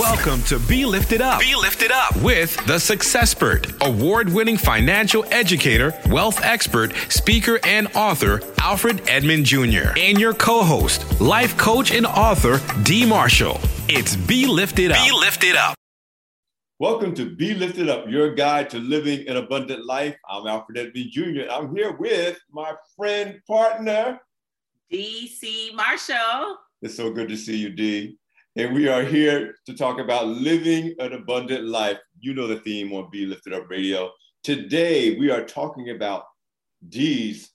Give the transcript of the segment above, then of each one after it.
Welcome to Be Lifted Up. Be Lifted Up with the Successpert, award-winning financial educator, wealth expert, speaker, and author Alfred Edmond Jr. and your co-host, life coach and author D. Marshall. It's Be Lifted Up. Be Lifted Up. Welcome to Be Lifted Up, your guide to living an abundant life. I'm Alfred Edmond Jr. I'm here with my friend, partner, Dee C. Marshall. It's so good to see you, D. And we are here to talk about living an abundant life. You know the theme on Be Lifted Up Radio. Today, we are talking about D's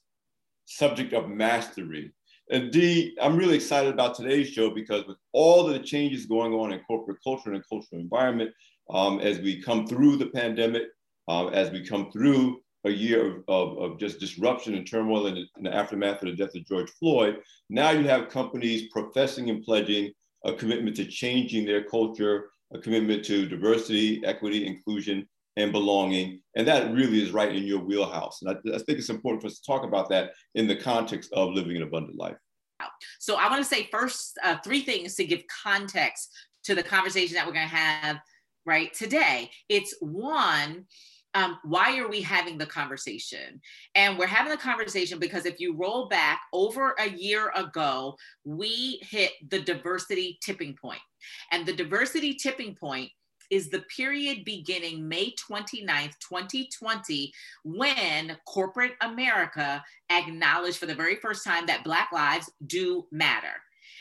subject of mastery. And D, I'm really excited about today's show because with all the changes going on in corporate culture and cultural environment, um, as we come through the pandemic, um, as we come through a year of, of, of just disruption and turmoil in the, in the, aftermath of the death of George Floyd, now you have companies professing and pledging a commitment to changing their culture, a commitment to diversity, equity, inclusion, and belonging. And that really is right in your wheelhouse. And I, I think it's important for us to talk about that in the context of living an abundant life. So I want to say first uh, three things to give context to the conversation that we're going to have right today. It's one, um, why are we having the conversation? And we're having the conversation because if you roll back over a year ago, we hit the diversity tipping point. And the diversity tipping point is the period beginning May 29th, 2020, when corporate America acknowledged for the very first time that Black lives do matter.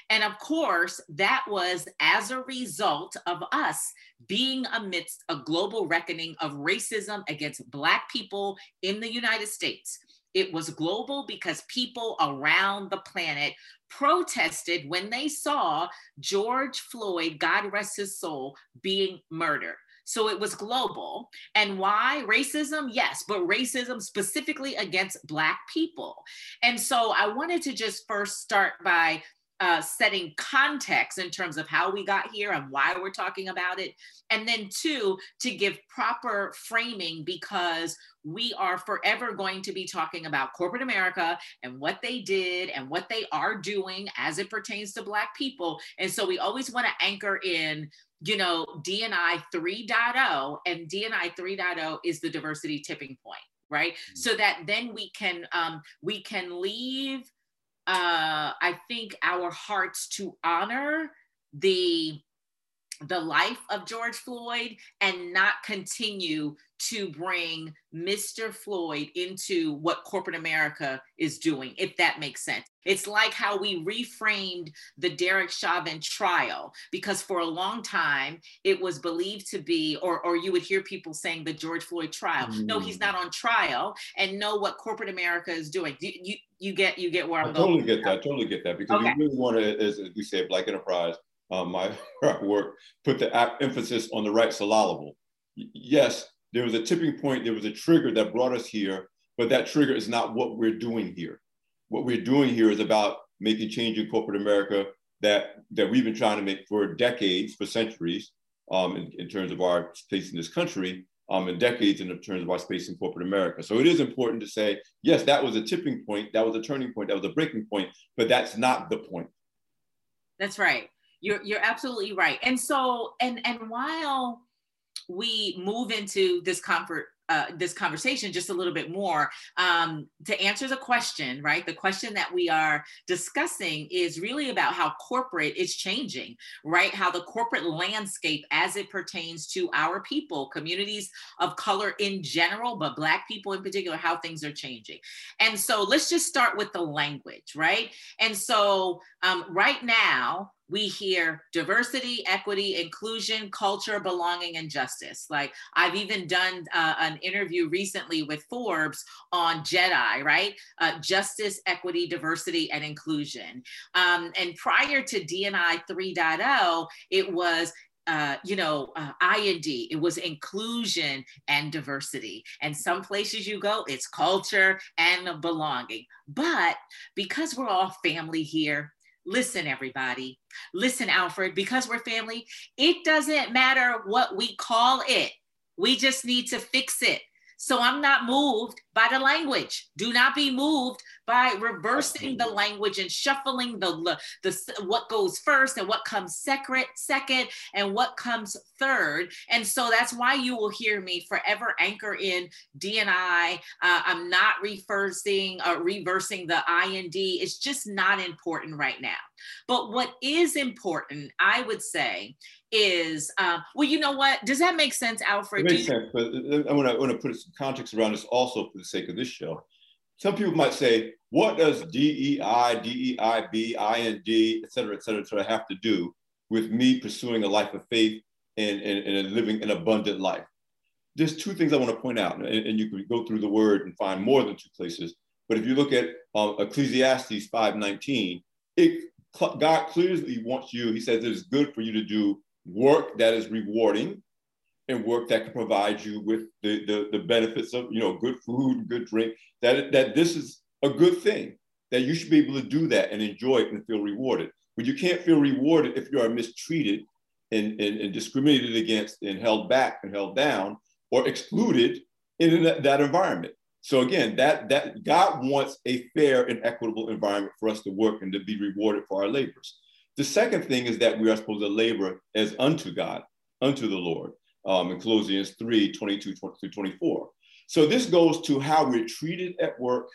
And of course, that was as a result of us being amidst a global reckoning of racism against Black people in the United States. It was global because people around the planet protested when they saw George Floyd, God rest his soul, being murdered. So it was global. And why? Racism, yes, but racism specifically against Black people. And so I wanted to just first start by uh, setting context in terms of how we got here and why we're talking about it. And then, two, to give proper framing because we are forever going to be talking about corporate America and what they did and what they are doing as it pertains to Black people. And so, we always want to anchor in you know, DNI 3.0, and DNI 3.0 is the diversity tipping point, right? Mm-hmm. So that then we can um, we can leave uh, I think our hearts to honor the the life of George Floyd and not continue to bring Mr. Floyd into what corporate America is doing, if that makes sense. It's like how we reframed the Derek Chauvin trial, because for a long time it was believed to be, or, or you would hear people saying the George Floyd trial. Mm. No, he's not on trial, and know what corporate America is doing. You, you, you get you get where I'm I going. Totally get that. Totally get that because okay. we really want to, as we say, Black Enterprise, um, my work, put the emphasis on the right syllable. Yes, there was a tipping point, there was a trigger that brought us here, but that trigger is not what we're doing here. What we're doing here is about making change in corporate America that, that we've been trying to make for decades, for centuries, um, in, in terms of our space in this country, um, in decades in terms of our space in corporate America. So it is important to say, yes, that was a tipping point, that was a turning point, that was a breaking point, but that's not the point. That's right. You're you're absolutely right. And so and and while we move into this comfort uh, this conversation just a little bit more um, to answer the question, right? The question that we are discussing is really about how corporate is changing, right? How the corporate landscape as it pertains to our people, communities of color in general, but Black people in particular, how things are changing. And so let's just start with the language, right? And so um, right now, we hear diversity, equity, inclusion, culture, belonging, and justice. Like I've even done uh, an interview recently with Forbes on JEDI, right? Uh, justice, equity, diversity, and inclusion. Um, and prior to DNI 3.0, it was uh, you know, uh, IND, it was inclusion and diversity. And some places you go, it's culture and belonging. But because we're all family here, Listen, everybody. Listen, Alfred, because we're family, it doesn't matter what we call it. We just need to fix it. So I'm not moved by the language. Do not be moved by reversing the language and shuffling the, the what goes first and what comes second, second and what comes third. And so that's why you will hear me forever anchor in DNI. Uh, I'm not reversing uh, reversing the IND. It's just not important right now. But what is important, I would say, is uh, well, you know what? Does that make sense, Alfred? It makes sense, but I want to, want to put some context around this also for the sake of this show. Some people might say, what does DEI, DEIB, IND, et cetera, et cetera, et cetera have to do with me pursuing a life of faith and, and, and living an abundant life? There's two things I want to point out, and, and, you can go through the word and find more than two places. But if you look at um, Ecclesiastes 5:19, it God clearly wants you. He says it is good for you to do work that is rewarding and work that can provide you with the, the, the benefits of you know good food good drink that that this is a good thing that you should be able to do that and enjoy it and feel rewarded. But you can't feel rewarded if you are mistreated and, and, and discriminated against and held back and held down or excluded in that, that environment. So again that that god wants a fair and equitable environment for us to work and to be rewarded for our labors the second thing is that we are supposed to labor as unto God, unto the Lord, um, in Colossians 3 22 through 24. So this goes to how we're treated at work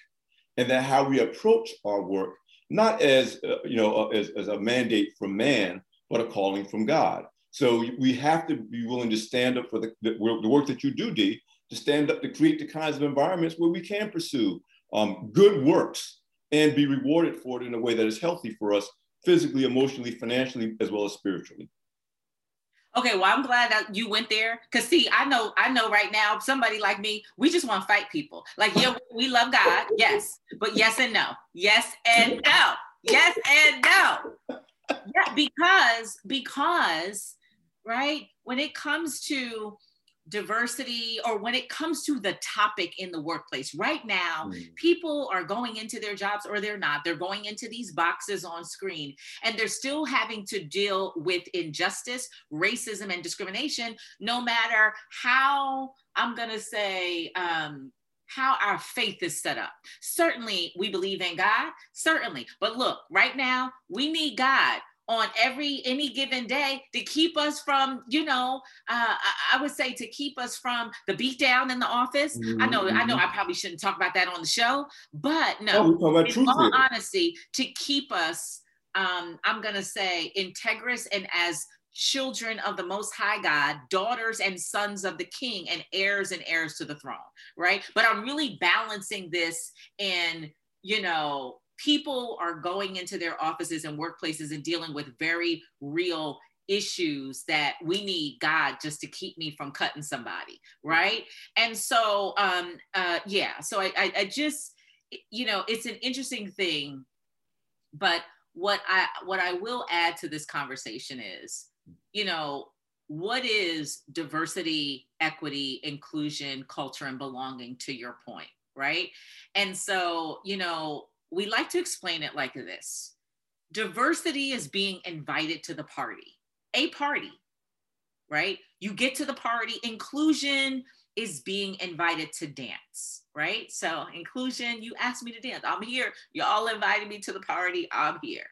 and then how we approach our work, not as, uh, you know, uh, as, as a mandate from man, but a calling from God. So we have to be willing to stand up for the, the, the work that you do, D, to stand up to create the kinds of environments where we can pursue um, good works and be rewarded for it in a way that is healthy for us physically, emotionally, financially, as well as spiritually. Okay, well, I'm glad that you went there. Cause see, I know, I know right now, somebody like me, we just want to fight people. Like, yeah, we love God, yes, but yes and no, yes and no, yes and no. Yeah, because because right when it comes to diversity or when it comes to the topic in the workplace right now mm. people are going into their jobs or they're not they're going into these boxes on screen and they're still having to deal with injustice racism and discrimination no matter how i'm going to say um, how our faith is set up. Certainly, we believe in God, certainly. But look, right now, we need God on every any given day to keep us from you know uh, I, would say to keep us from the beat down in the office mm-hmm. i know i know mm-hmm. i probably shouldn't talk about that on the show but no oh, in all honesty to keep us um, i'm gonna say integrous and as children of the most high god daughters and sons of the king and heirs and heirs to the throne right but i'm really balancing this in you know people are going into their offices and workplaces and dealing with very real issues that we need God just to keep me from cutting somebody, right? And so, um, uh, yeah, so I, I, I just, you know, it's an interesting thing, but what I what I will add to this conversation is, you know, what is diversity, equity, inclusion, culture, and belonging to your point, right? And so, you know, we like to explain it like this diversity is being invited to the party, a party, right? You get to the party, inclusion is being invited to dance, right? So, inclusion, you asked me to dance. I'm here. You all invited me to the party. I'm here,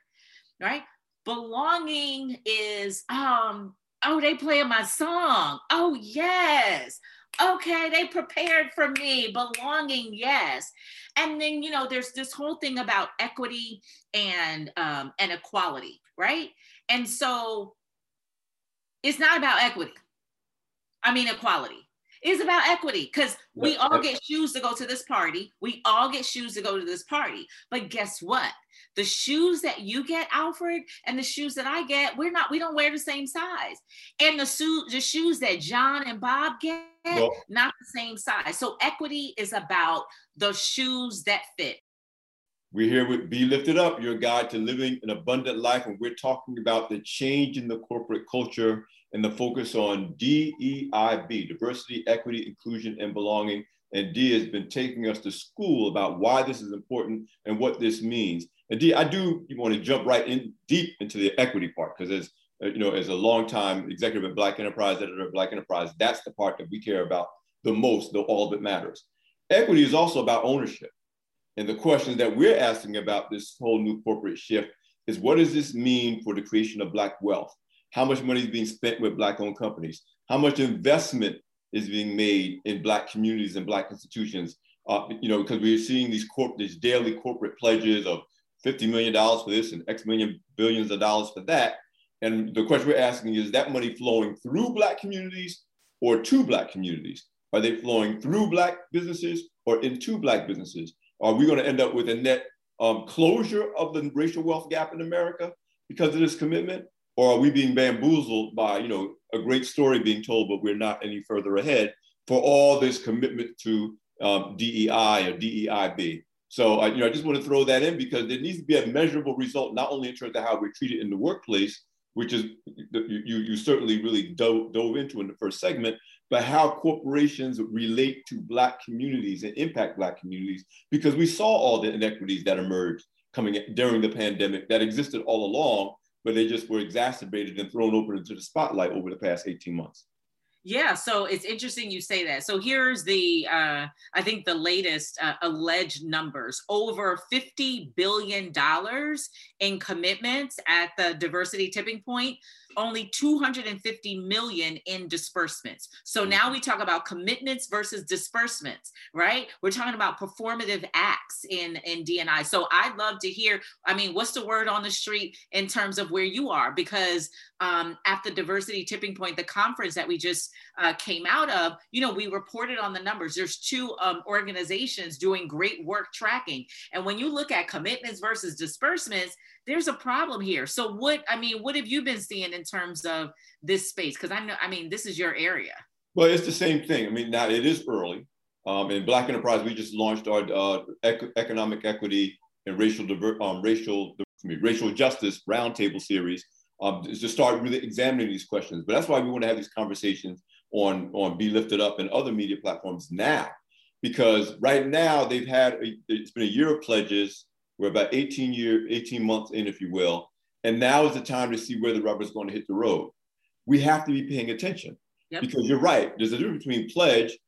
right? Belonging is, um, oh, they playing my song. Oh, yes okay, they prepared for me, belonging, yes. And then, you know, there's this whole thing about equity and um, and equality, right? And so it's not about equity. I mean equality. It's about equity because we all get shoes to go to this party. We all get shoes to go to this party. But guess what? The shoes that you get, Alfred, and the shoes that I get, we're not, we don't wear the same size. And the, su- the shoes that John and Bob get, well, not the same size. So equity is about the shoes that fit. We're here with Be Lifted Up, your guide to living an abundant life. And we're talking about the change in the corporate culture and the focus on DEIB, diversity, equity, inclusion, and belonging. And D has been taking us to school about why this is important and what this means. And D, I do want to jump right in deep into the equity part because as uh, you know, as a longtime executive at Black Enterprise, editor of Black Enterprise, that's the part that we care about the most, the all that matters. Equity is also about ownership. And the question that we're asking about this whole new corporate shift is what does this mean for the creation of Black wealth? How much money is being spent with Black owned companies? How much investment is being made in Black communities and Black institutions? Uh, you know, because we're seeing these, corp- these daily corporate pledges of $50 million for this and X million billions of dollars for that. And the question we're asking is that money flowing through Black communities or to Black communities? Are they flowing through Black businesses or into Black businesses? Are we going to end up with a net um, closure of the racial wealth gap in America because of this commitment? Or are we being bamboozled by, you know, a great story being told, but we're not any further ahead for all this commitment to um, DEI or DEIB? So, uh, you know, I just want to throw that in because there needs to be a measurable result, not only in terms of how we're treated in the workplace, which is you, you certainly really dove, dove into in the first segment, but how corporations relate to Black communities and impact Black communities, because we saw all the inequities that emerged coming during the pandemic that existed all along, but they just were exacerbated and thrown open into the spotlight over the past 18 months. Yeah, so it's interesting you say that. So here's the, uh, I think the latest uh, alleged numbers over $50 billion in commitments at the diversity tipping point only 250 million in disbursements. So now mm-hmm. we talk about commitments versus disbursements, right? We're talking about performative acts in in DNI. So I'd love to hear. I mean, what's the word on the street in terms of where you are? Because um, at the diversity tipping point, the conference that we just uh, came out of, you know, we reported on the numbers. There's two um, organizations doing great work tracking, and when you look at commitments versus disbursements there's a problem here. So what I mean, what have you been seeing in terms of this space? Because I know, I mean, this is your area. Well, it's the same thing. I mean, now it is early. Um, in Black Enterprise, we just launched our uh, ec- economic equity and racial diver- um, racial racial justice roundtable series um, to start really examining these questions. But that's why we want to have these conversations on on Be Lifted Up and other media platforms now, because right now they've had a, it's been a year of pledges we're about 18 year, 18 months in, if you will. And now is the time to see where the rubber is going to hit the road. We have to be paying attention yep. because you're right. There's a difference between pledge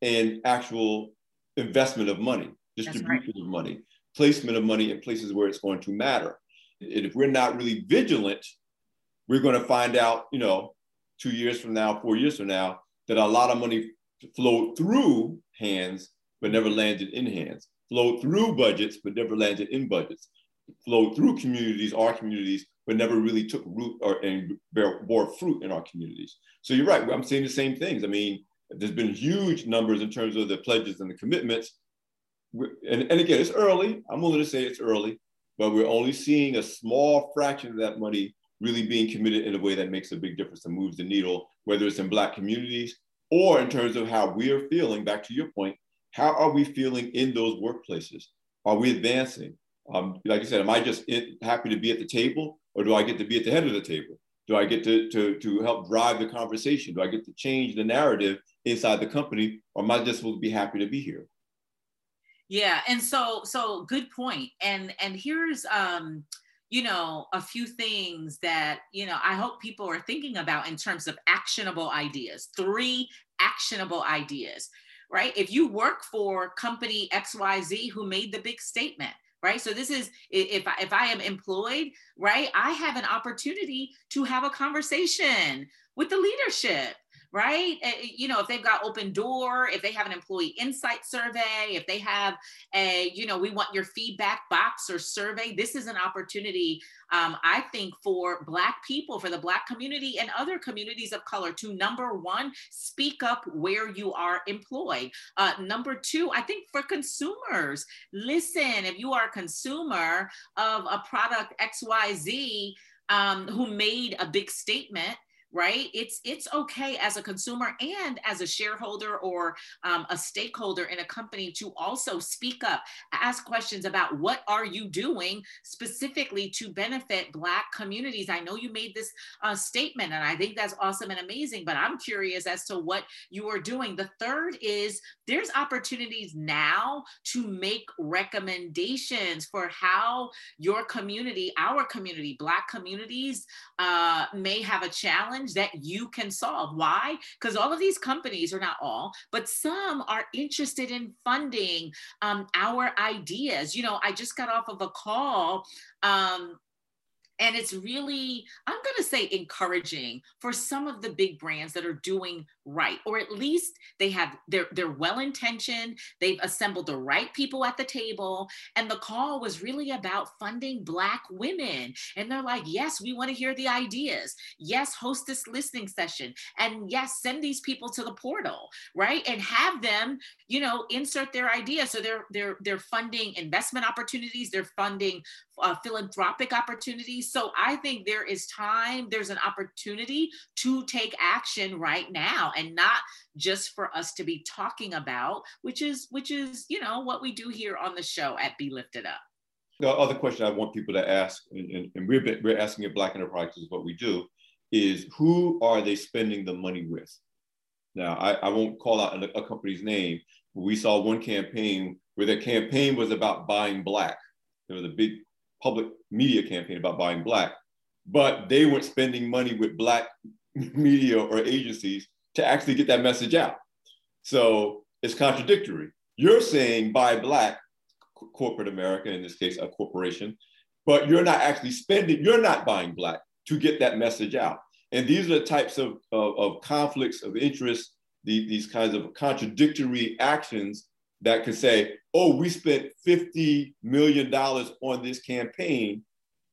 and actual investment of money, distribution right. of money, placement of money in places where it's going to matter. And if we're not really vigilant, we're going to find out, you know, two years from now, four years from now, that a lot of money flowed through hands but never landed in hands flowed through budgets but never landed in budgets, flowed through communities, our communities, but never really took root or and bore fruit in our communities. So you're right. I'm saying the same things. I mean, there's been huge numbers in terms of the pledges and the commitments. And, and again, it's early. I'm willing to say it's early, but we're only seeing a small fraction of that money really being committed in a way that makes a big difference and moves the needle, whether it's in Black communities or in terms of how we are feeling, back to your point, how are we feeling in those workplaces? Are we advancing? Um, like I said, am I just in, happy to be at the table or do I get to be at the head of the table? Do I get to, to, to help drive the conversation? Do I get to change the narrative inside the company or am I just supposed to be happy to be here? Yeah, and so so good point. And and here's um you know a few things that you know I hope people are thinking about in terms of actionable ideas. Three actionable ideas right? If you work for company XYZ who made the big statement, right? So this is if I, if I am employed, right? I have an opportunity to have a conversation with the leadership right? Eh, eh, you know, if they've got open door, if they have an employee insight survey, if they have a, you know, we want your feedback box or survey, this is an opportunity, um, I think, for Black people, for the Black community and other communities of color to number one, speak up where you are employed. Uh, number two, I think for consumers, listen, if you are a consumer of a product XYZ, um, who made a big statement right? It's it's okay as a consumer and as a shareholder or um, a stakeholder in a company to also speak up ask questions about what are you doing specifically to benefit black communities. I know you made this uh, statement and i think that's awesome and amazing but i'm curious as to what you are doing. The third is there's opportunities now to make recommendations for how your community our community black communities uh, may have a challenge challenge that you can solve. Why? Because all of these companies are not all, but some are interested in funding um, our ideas. You know, I just got off of a call um, and it's really i'm going to say encouraging for some of the big brands that are doing right or at least they have they're they're well intentioned they've assembled the right people at the table and the call was really about funding black women. And they're like yes we want to hear the ideas. Yes host this listening session. And yes send these people to the portal right? And have them you know insert their ideas. So they're they're they're funding investment opportunities they're funding uh, philanthropic opportunities so i think there is time there's an opportunity to take action right now and not just for us to be talking about, which is which is you know what we do here on the show at Be Lifted Up. The other question I want people to ask, and, and we're we're asking at Black Enterprises what we do, is who are they spending the money with? Now I, I won't call out a, a company's name, but we saw one campaign where the campaign was about buying black. There was a big public media campaign about buying black, but they weren't spending money with black media or agencies to actually get that message out. So it's contradictory. You're saying buy black, corporate America, in this case, a corporation, but you're not actually spending, you're not buying black to get that message out. And these are the types of, of, of conflicts of interest, the, these kinds of contradictory actions that could say, oh, we spent $50 million on this campaign.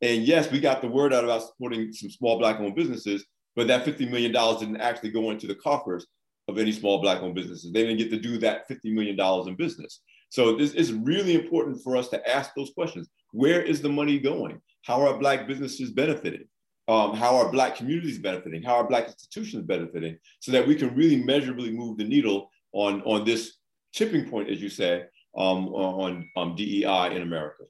And yes, we got the word out about supporting some small black owned businesses, but that $50 million didn't actually go into the coffers of any small black owned businesses. They didn't get to do that $50 million in business. So this is really important for us to ask those questions. Where is the money going? How are black businesses benefiting? Um, how are black communities benefiting? How are black institutions benefiting? So that we can really measurably move the needle on, on this tipping point, as you say, um, on um, DEI in America.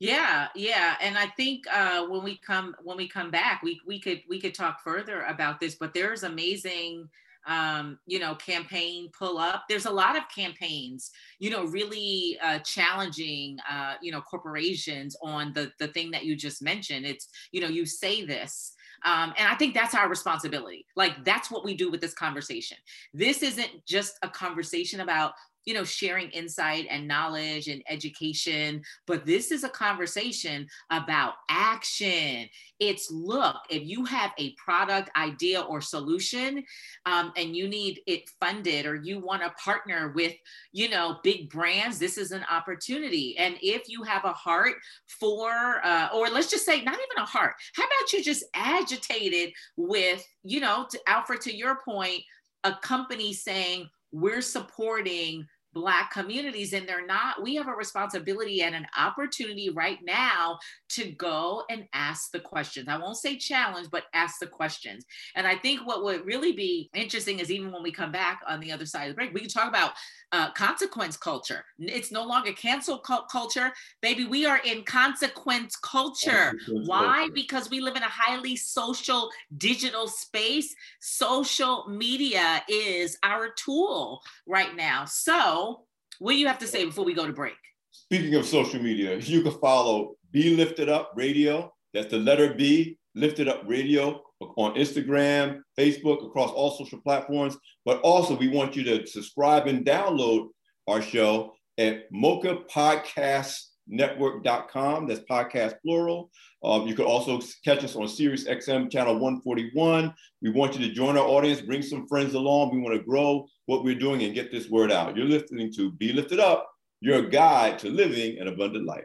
Yeah, yeah, and I think uh, when we come when we come back, we we could we could talk further about this. But there's amazing, um, you know, campaign pull up. There's a lot of campaigns, you know, really uh, challenging, uh, you know, corporations on the the thing that you just mentioned. It's you know, you say this. Um, and I think that's our responsibility. Like, that's what we do with this conversation. This isn't just a conversation about you know, sharing insight and knowledge and education. But this is a conversation about action. It's look, if you have a product idea or solution um, and you need it funded or you want to partner with, you know, big brands, this is an opportunity. And if you have a heart for, uh, or let's just say, not even a heart, how about you just agitated with, you know, to, Alfred, to your point, a company saying, we're supporting Black communities and they're not, we have a responsibility and an opportunity right now to go and ask the questions. I won't say challenge, but ask the questions. And I think what would really be interesting is even when we come back on the other side of the break, we can talk about uh, consequence culture. It's no longer cancel culture. Baby, we are in consequence culture. Consequence Why? Culture. Because we live in a highly social digital space. Social media is our tool right now. So, what do you have to say before we go to break? Speaking of social media, you can follow Be Lifted Up Radio. That's the letter B, Lifted Up Radio on Instagram, Facebook, across all social platforms. But also, we want you to subscribe and download our show at Mocha Podcast network.com that's podcast plural. Um, you can also catch us on SiriusXM channel 141 we want you to join our audience bring some friends along. We want to grow what we're doing and get this word out. You're listening to be lifted up your guide to living an abundant life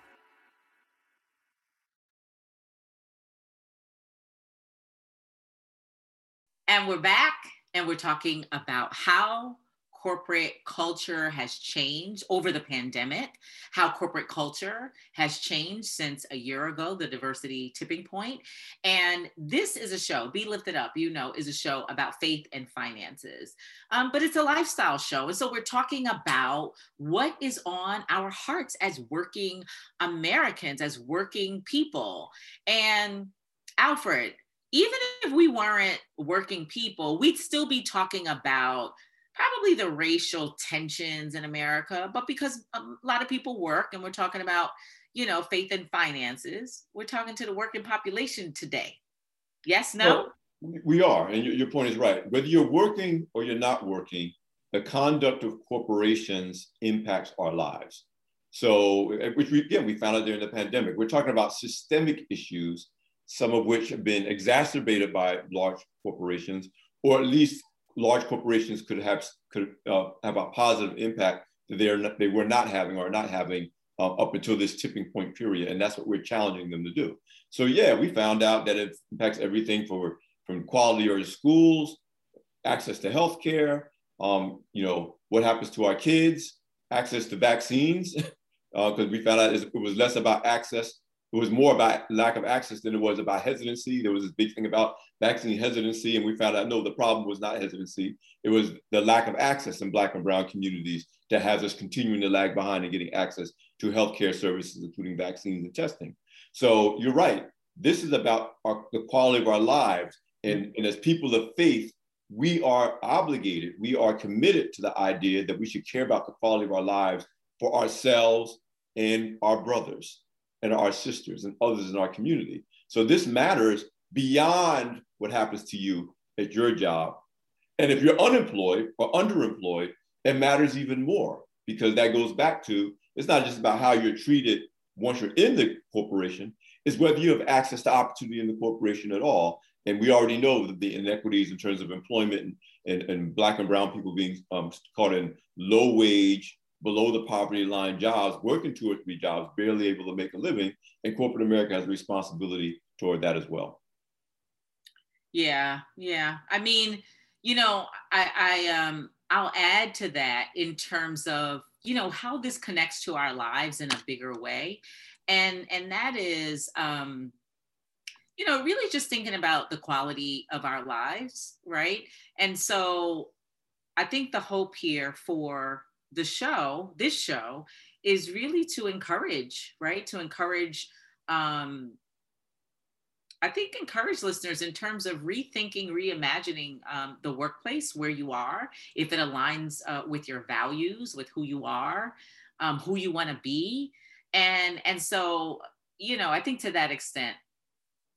And we're back and we're talking about how corporate culture has changed over the pandemic, how corporate culture has changed since a year ago, the diversity tipping point. And this is a show, Be Lifted Up, you know, is a show about faith and finances. Um, but it's a lifestyle show. And so we're talking about what is on our hearts as working Americans, as working people. And Alfred, even if we weren't working people, we'd still be talking about probably the racial tensions in America, but because a lot of people work and we're talking about, you know, faith and finances, we're talking to the working population today. Yes, no? Well, we are, and your, point is right. Whether you're working or you're not working, the conduct of corporations impacts our lives. So, eh, which we, again, we found out during the pandemic. We're talking about systemic issues, some of which have been exacerbated by large corporations, or at least large corporations could have could uh, have a positive impact that they are not, they were not having or not having uh, up until this tipping point period, and that's what we're challenging them to do. So yeah, we found out that it impacts everything for from quality of schools, access to healthcare, um, you know what happens to our kids, access to vaccines, because uh, we found out it was less about access it was more about lack of access than it was about hesitancy. There was this big thing about vaccine hesitancy, and we found out no, the problem was not hesitancy. It was the lack of access in Black and Brown communities that has us continuing to lag behind in getting access to healthcare services, including vaccines and testing. So you're right. This is about our, the quality of our lives. And, and as people of faith, we are obligated, we are committed to the idea that we should care about the quality of our lives for ourselves and our brothers and our sisters and others in our community. So this matters beyond what happens to you at your job. And if you're unemployed or underemployed, it matters even more because that goes back to it's not just about how you're treated once you're in the corporation, it's whether you have access to opportunity in the corporation at all. And we already know that the inequities in terms of employment and, and, and Black and Brown people being um, caught in low wage, below the poverty line jobs, working two or three jobs, barely able to make a living. And corporate America has a responsibility toward that as well. Yeah, yeah. I mean, you know, I, I um I'll add to that in terms of, you know, how this connects to our lives in a bigger way. And and that is um you know, really just thinking about the quality of our lives, right? And so I think the hope here for the show, this show, is really to encourage, right? To encourage, um, I think, encourage listeners in terms of rethinking, reimagining um, the workplace where you are, if it aligns uh, with your values, with who you are, um, who you want to be, and and so you know, I think to that extent,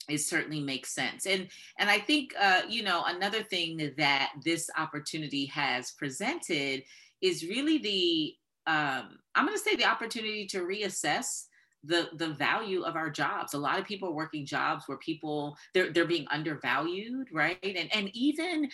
it certainly makes sense and and i think uh, you know another thing that this opportunity has presented is really the um, I'm going to say the opportunity to reassess the the value of our jobs. A lot of people are working jobs where people they're they're being undervalued, right? And and even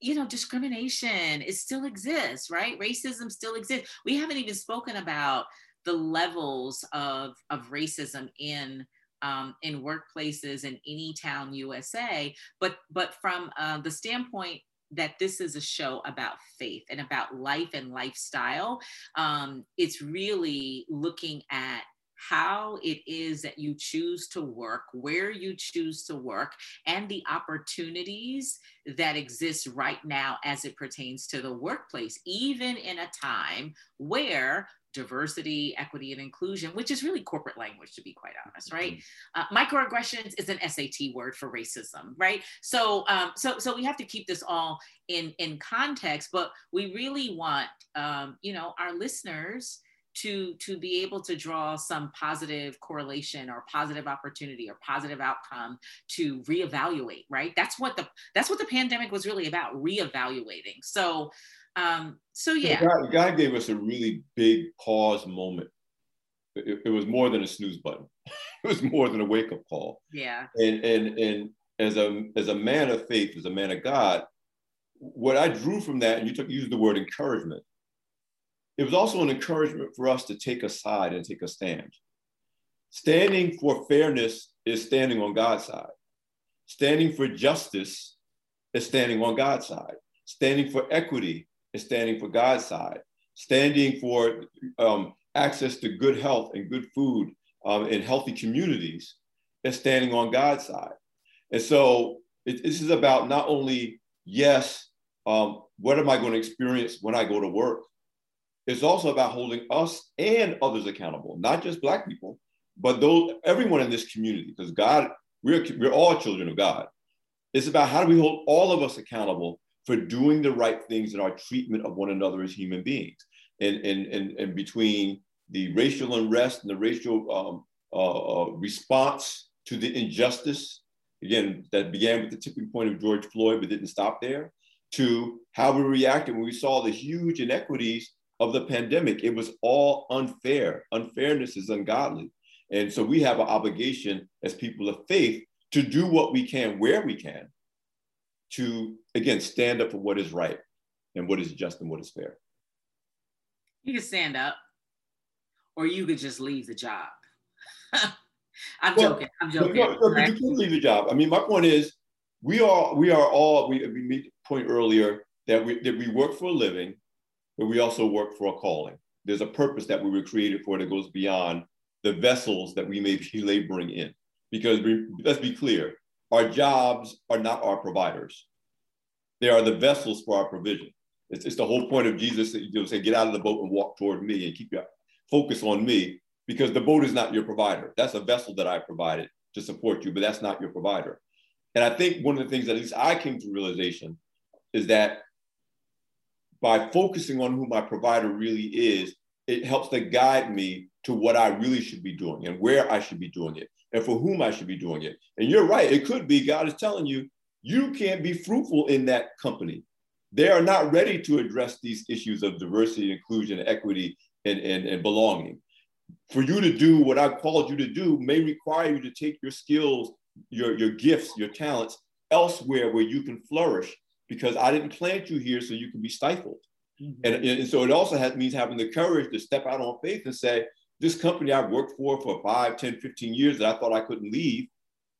you know, discrimination, it still exists, right? Racism still exists. We haven't even spoken about the levels of, of racism in um, in workplaces in any town USA, but but from uh, the standpoint that this is a show about faith and about life and lifestyle, um, it's really looking at how it is that you choose to work, where you choose to work, and the opportunities that exist right now as it pertains to the workplace, even in a time where diversity, equity, and inclusion, which is really corporate language, to be quite honest, right? Mm-hmm. Uh, microaggressions is an SAT word for racism, right? So, um, so, so we have to keep this all in in context, but we really want, um, you know, our listeners to to be able to draw some positive correlation or positive opportunity or positive outcome to reevaluate right that's what the that's what the pandemic was really about reevaluating so um so yeah god, god gave us a really big pause moment it, it was more than a snooze button it was more than a wake-up call yeah and and and as a as a man of faith as a man of god what i drew from that and you took used the word encouragement it was also an encouragement for us to take a side and take a stand. Standing for fairness is standing on God's side. Standing for justice is standing on God's side. Standing for equity is standing for God's side. Standing for um, access to good health and good food um, in healthy communities is standing on God's side. And so it, this is about not only, yes, um, what am I going to experience when I go to work? It's also about holding us and others accountable, not just Black people, but those everyone in this community, because God, we're, we're all children of God. It's about how do we hold all of us accountable for doing the right things in our treatment of one another as human beings. And, and, and, and between the racial unrest and the racial um, uh, uh, response to the injustice, again, that began with the tipping point of George Floyd, but didn't stop there, to how we reacted when we saw the huge inequities of the pandemic. It was all unfair. Unfairness is ungodly. And so we have an obligation as people of faith to do what we can where we can to, again, stand up for what is right and what is just and what is fair. You can stand up, or you could just leave the job. I'm well, joking. I'm joking. No, no, right? You can leave the job. I mean, my point is, we are we are all we, we made point earlier that we that we work for a living but we also work for a calling. There's a purpose that we were created for that goes beyond the vessels that we may be laboring in. Because we, let's be clear, our jobs are not our providers. They are the vessels for our provision. It's, it's the whole point of Jesus that you say, get out of the boat and walk toward me and keep your focus on me because the boat is not your provider. That's a vessel that I provided to support you, but that's not your provider. And I think one of the things that at least I came to realization is that by focusing on who my provider really is, it helps to guide me to what I really should be doing and where I should be doing it and for whom I should be doing it. And you're right, it could be God is telling you, you can't be fruitful in that company. They are not ready to address these issues of diversity, inclusion, equity, and, and, and belonging. For you to do what I've called you to do may require you to take your skills, your, your gifts, your talents elsewhere where you can flourish because I didn't plant you here so you can be stifled. Mm-hmm. And, and so it also has, means having the courage to step out on faith and say, this company I've worked for for 5, 10, 15 years that I thought I couldn't leave,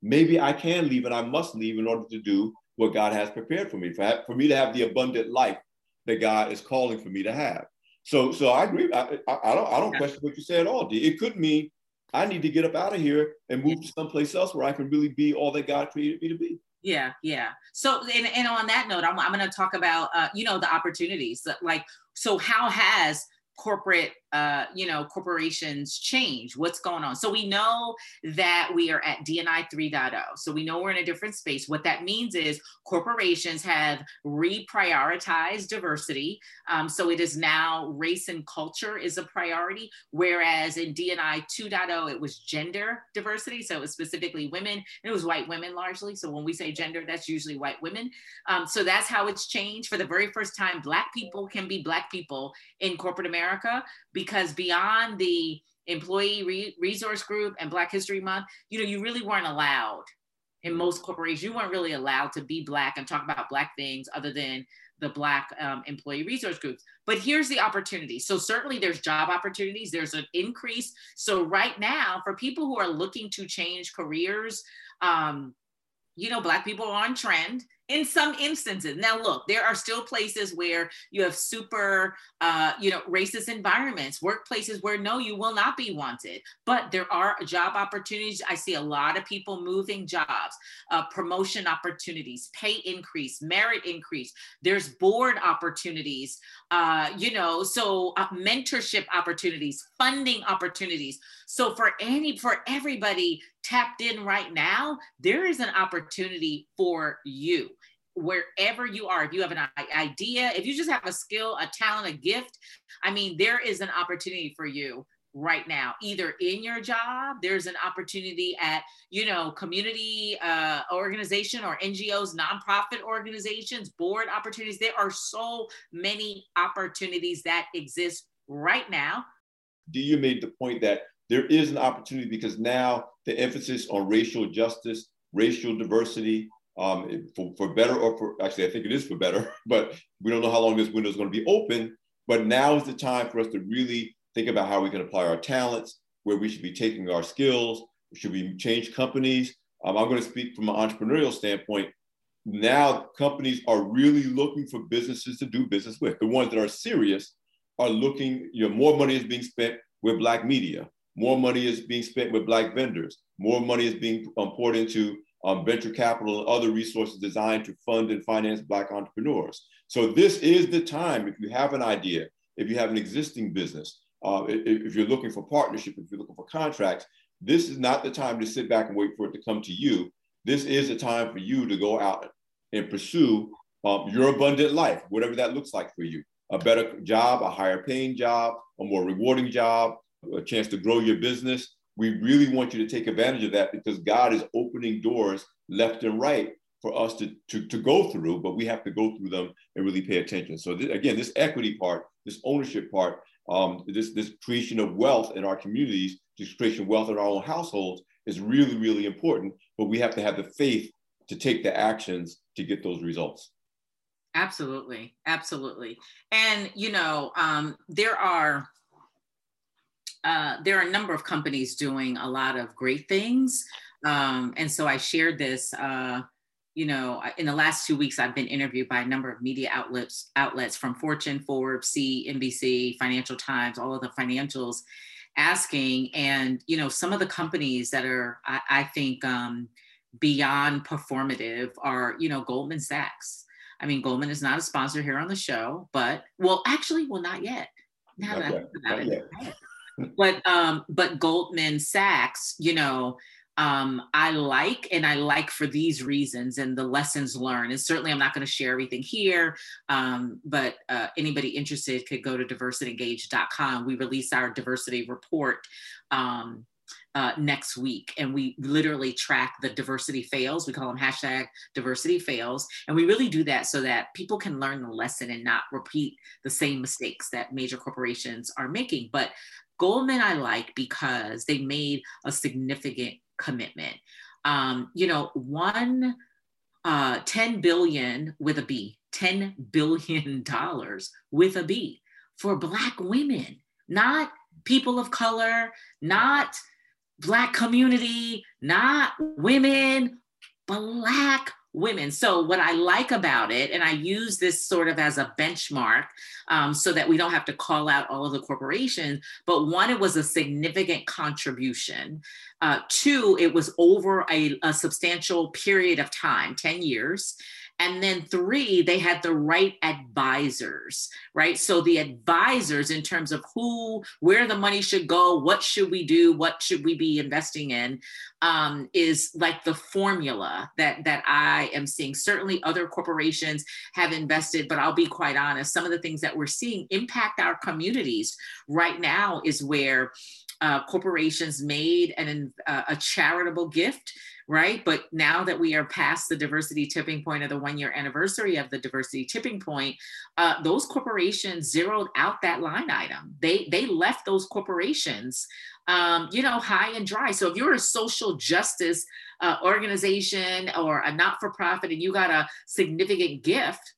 maybe I can leave and I must leave in order to do what God has prepared for me, for, for me to have the abundant life that God is calling for me to have. So, so I agree. I, I, don't, I don't yeah. question what you say at all. D. It could mean I need to get up out of here and move to someplace else where I can really be all that God created me to be. Yeah, yeah. So, and, and on that note, I'm, I'm going to talk about, uh, you know, the opportunities. Like, so how has corporate uh, you know corporations change what's going on? So we know that we are at dni 3.0 so we know we're in a different space. What that means is corporations have reprioritized diversity. Um, so it is now race and culture is a priority whereas in dni 2.0 it was gender diversity. So it was specifically women it was white women largely. So when we say gender that's usually white women. Um, so that's how it's changed. For the very first time black people can be black people in corporate america because beyond the employee re- resource group and Black History Month, you know, you really weren't allowed in most corporations, you weren't really allowed to be Black and talk about Black things other than the Black um, employee resource groups. But here's the opportunity. So, certainly there's job opportunities, there's an increase. So, right now, for people who are looking to change careers, um, you know, Black people are on trend in some instances. Now, look, there are still places where you have super, uh, you know, racist environments, workplaces where no, you will not be wanted. But there are job opportunities. I see a lot of people moving jobs, uh, promotion opportunities, pay increase, merit increase. There's board opportunities, uh, you know, so uh, mentorship opportunities, funding opportunities. So for any, for everybody tapped in right now, there is an opportunity for you wherever you are, if you have an idea, if you just have a skill, a talent, a gift, I mean, there is an opportunity for you right now either in your job there's an opportunity at you know community uh, organization or ngos nonprofit organizations board opportunities. There are so many opportunities that exist right now. Do you made the point that there is an opportunity because now the emphasis on racial justice racial diversity um, for, for better or for actually, I think it is for better, but we don't know how long this window is going to be open. But now is the time for us to really think about how we can apply our talents, where we should be taking our skills, should we change companies? Um, I'm going to speak from an entrepreneurial standpoint. Now, companies are really looking for businesses to do business with. The ones that are serious are looking, you know, more money is being spent with Black media, more money is being spent with Black vendors, more money is being um, poured into um, venture capital and other resources designed to fund and finance Black entrepreneurs. So this is the time, if you have an idea, if you have an existing business, uh, if, if, you're looking for partnership, if you're looking for contracts, this is not the time to sit back and wait for it to come to you. This is the time for you to go out and pursue um, your abundant life, whatever that looks like for you. A better job, a higher paying job, a more rewarding job, a chance to grow your business, we really want you to take advantage of that because God is opening doors left and right for us to, to, to go through, but we have to go through them and really pay attention. So th- again, this equity part, this ownership part, um, this, this creation of wealth in our communities, this creation of wealth in our own households is really, really important, but we have to have the faith to take the actions to get those results. Absolutely. Absolutely. And, you know, um, there are, uh, there are a number of companies doing a lot of great things. Um, and so I shared this, uh, you know, in the last two weeks, I've been interviewed by a number of media outlets, outlets from Fortune, Forbes, CNBC, Financial Times, all of the financials asking. And, you know, some of the companies that are, I, I think, um, beyond performative are, you know, Goldman Sachs. I mean, Goldman is not a sponsor here on the show, but well, actually, well, not yet. Now not that yet. Not yet but um, but Goldman Sachs, you know, um, I like and I like for these reasons and the lessons learned. And certainly, I'm not going to share everything here, um, but uh, anybody interested could go to diversityengage.com. We release our diversity report. Um, uh, next week. And we literally track the diversity fails. We call them hashtag diversity fails. And we really do that so that people can learn the lesson and not repeat the same mistakes that major corporations are making. But Goldman I like because they made a significant commitment. Um, you know, one uh, 10 billion with a B, 10 billion dollars with a B for Black women, not people of color, not Black community, not women, Black women. So, what I like about it, and I use this sort of as a benchmark um, so that we don't have to call out all of the corporations, but one, it was a significant contribution. Uh, two, it was over a, a substantial period of time 10 years. And then three, they had the right advisors, right? So the advisors, in terms of who, where the money should go, what should we do, what should we be investing in, um, is like the formula that that I am seeing. Certainly, other corporations have invested, but I'll be quite honest. Some of the things that we're seeing impact our communities right now is where uh, corporations made an, uh, a charitable gift right? But now that we are past the diversity tipping point of the one year anniversary of the diversity tipping point, uh, those corporations zeroed out that line item. They they left those corporations, um, you know, high and dry. So if you're a social justice uh, organization or a not for profit and you got a significant gift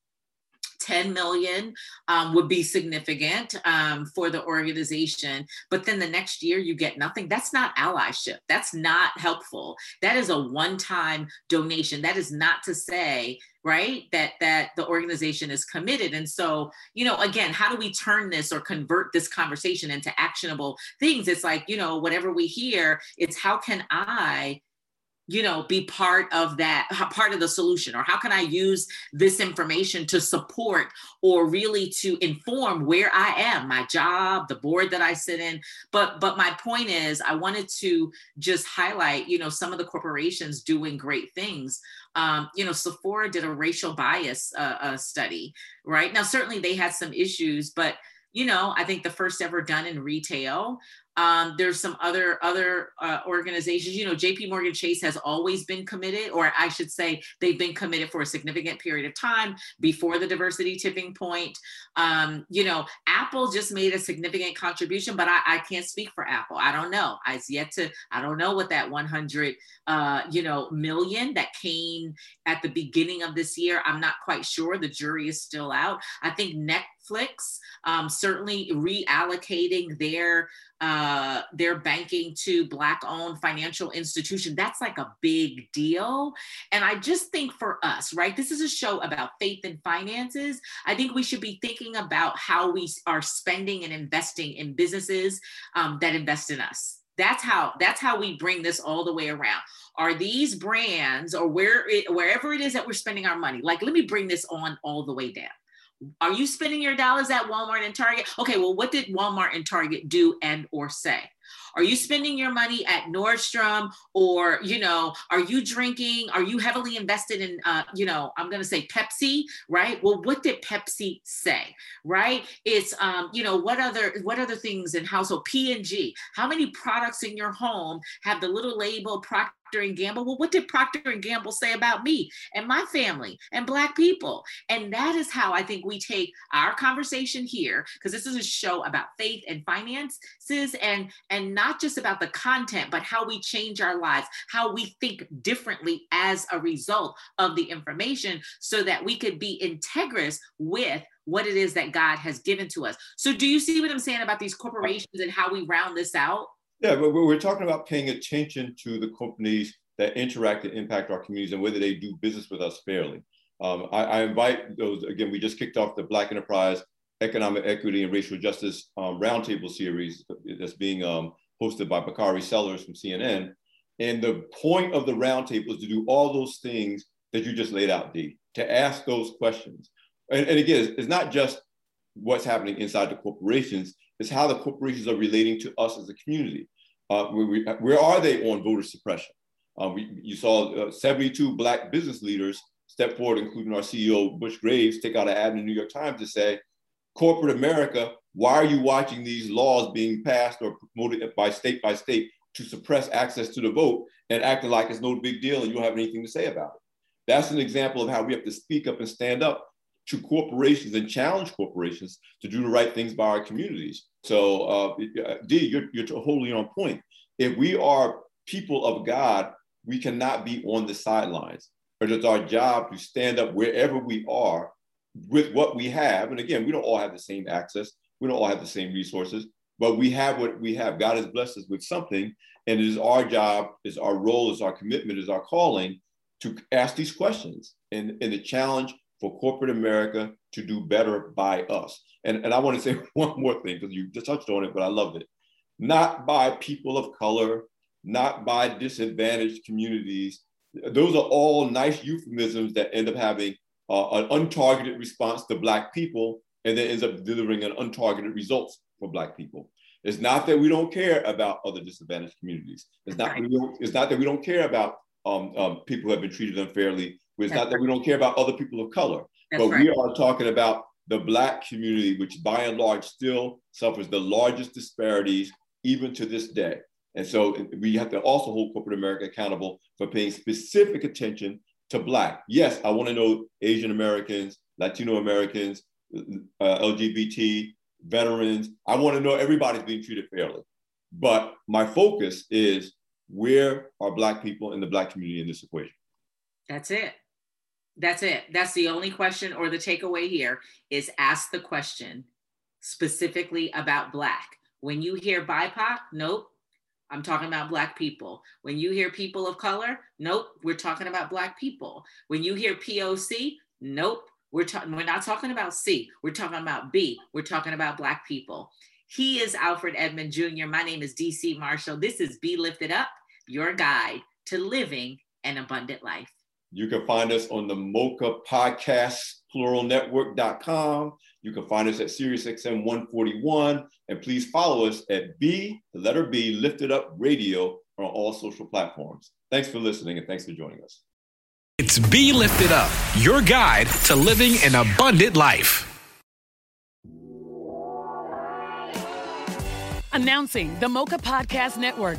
10 million um, would be significant um, for the organization. But then the next year you get nothing. That's not allyship. That's not helpful. That is a one-time donation. That is not to say right that that the organization is committed. And so you know again how do we turn this or convert this conversation into actionable things? It's like you know whatever we hear it's how can i you know be part of that part of the solution? Or how can i use this information to support or really to inform where i am my job the board that i sit in? But but my point is i wanted to just highlight you know some of the corporations doing great things. Um, you know sephora did a racial bias uh, uh, study right? Now certainly they had some issues but you know i think the first ever done in retail um, there's some other other uh, organizations. You know, J.P. Morgan Chase has always been committed, or I should say, they've been committed for a significant period of time before the diversity tipping point. Um, you know, Apple just made a significant contribution, but I, I, can't speak for Apple. I don't know. I've yet to. I don't know what that 100, uh, you know, million that came at the beginning of this year. I'm not quite sure. The jury is still out. I think Netflix um, certainly reallocating their uh, their banking to Black owned financial institution. That's like a big deal. And I just think for us, right, this is a show about faith and finances. I think we should be thinking about how we are spending and investing in businesses um, that invest in us. That's how that's how we bring this all the way around. Are these brands or where it, wherever it is that we're spending our money? Like, let me bring this on all the way down are you spending your dollars at Walmart and Target? Okay, well, what did Walmart and Target do and or say? Are you spending your money at Nordstrom or, you know, are you drinking? Are you heavily invested in, uh, you know, I'm going to say Pepsi, right? Well, what did Pepsi say, right? It's, um, you know, what other, what other things in household P&G? How many products in your home have the little label Procter and Gamble. Well, what did Procter and Gamble say about me and my family and Black people? And that is how I think we take our conversation here, because this is a show about faith and finances and and not just about the content, but how we change our lives, how we think differently as a result of the information so that we could be integrous with what it is that God has given to us. So, do you see what I'm saying about these corporations and how we round this out? Yeah, but we're talking about paying attention to the companies that interact and impact our communities and whether they do business with us fairly. Um, I, I, invite those, again, we just kicked off the Black Enterprise Economic Equity and Racial Justice um, Roundtable series that's being um, hosted by Bakari Sellers from CNN. And the point of the roundtable is to do all those things that you just laid out, Dee, to ask those questions. And, and again, it's not just what's happening inside the corporations, it's how the corporations are relating to us as a community. Uh, we, where are they on voter suppression? Uh, we, you saw uh, 72 Black business leaders step forward, including our CEO, Butch Graves, take out an ad in the New York Times to say, corporate America why are you watching these laws being passed or promoted by state by state to suppress access to the vote and acting like it's no big deal and you don't have anything to say about it? That's an example of how we have to speak up and stand up to corporations and challenge corporations to do the right things by our communities. So, uh, Dee, you're, you're totally on point. If we are people of God, we cannot be on the sidelines. But it's our job to stand up wherever we are with what we have. And again, we don't all have the same access. We don't all have the same resources, but we have what we have. God has blessed us with something, and it is our job, is our role, is our commitment, is our calling to ask these questions and, and the challenge for corporate America to do better by us. And, and I want to say one more thing because you touched on it, but I loved it. Not by people of color, not by disadvantaged communities. Those are all nice euphemisms that end up having uh, an untargeted response to Black people and then ends up delivering an untargeted results for Black people. It's not that we don't care about other disadvantaged communities. It's not, right. it's not that we don't care about um, um, people who have been treated unfairly. It's That's not right. that we don't care about other people of color. That's but right. we are talking about the Black community, which by and large still suffers the largest disparities even to this day. And so we have to also hold corporate America accountable for paying specific attention to Black. Yes, I want to know Asian Americans, Latino Americans, uh, LGBT, veterans. I want to know everybody's being treated fairly. But my focus is where are Black people in the Black community in this equation? That's it. That's it. That's the only question or the takeaway here is ask the question specifically about Black. When you hear BIPOC, nope, I'm talking about Black people. When you hear people of color, nope, we're talking about Black people. When you hear POC, nope, we're, ta- we're not talking about C, we're talking about B, we're talking about Black people. He is Alfred Edmond Jr. My name is Dee C. Marshall. This is Be Lifted Up, your guide to living an abundant life. You can find us on the Mocha Podcast pluralnetwork.com. You can find us at SiriusXM 141. And please follow us at B, the letter B, Lifted Up Radio on all social platforms. Thanks for listening and thanks for joining us. It's Be Lifted Up, your guide to living an abundant life. Announcing the Mocha Podcast Network,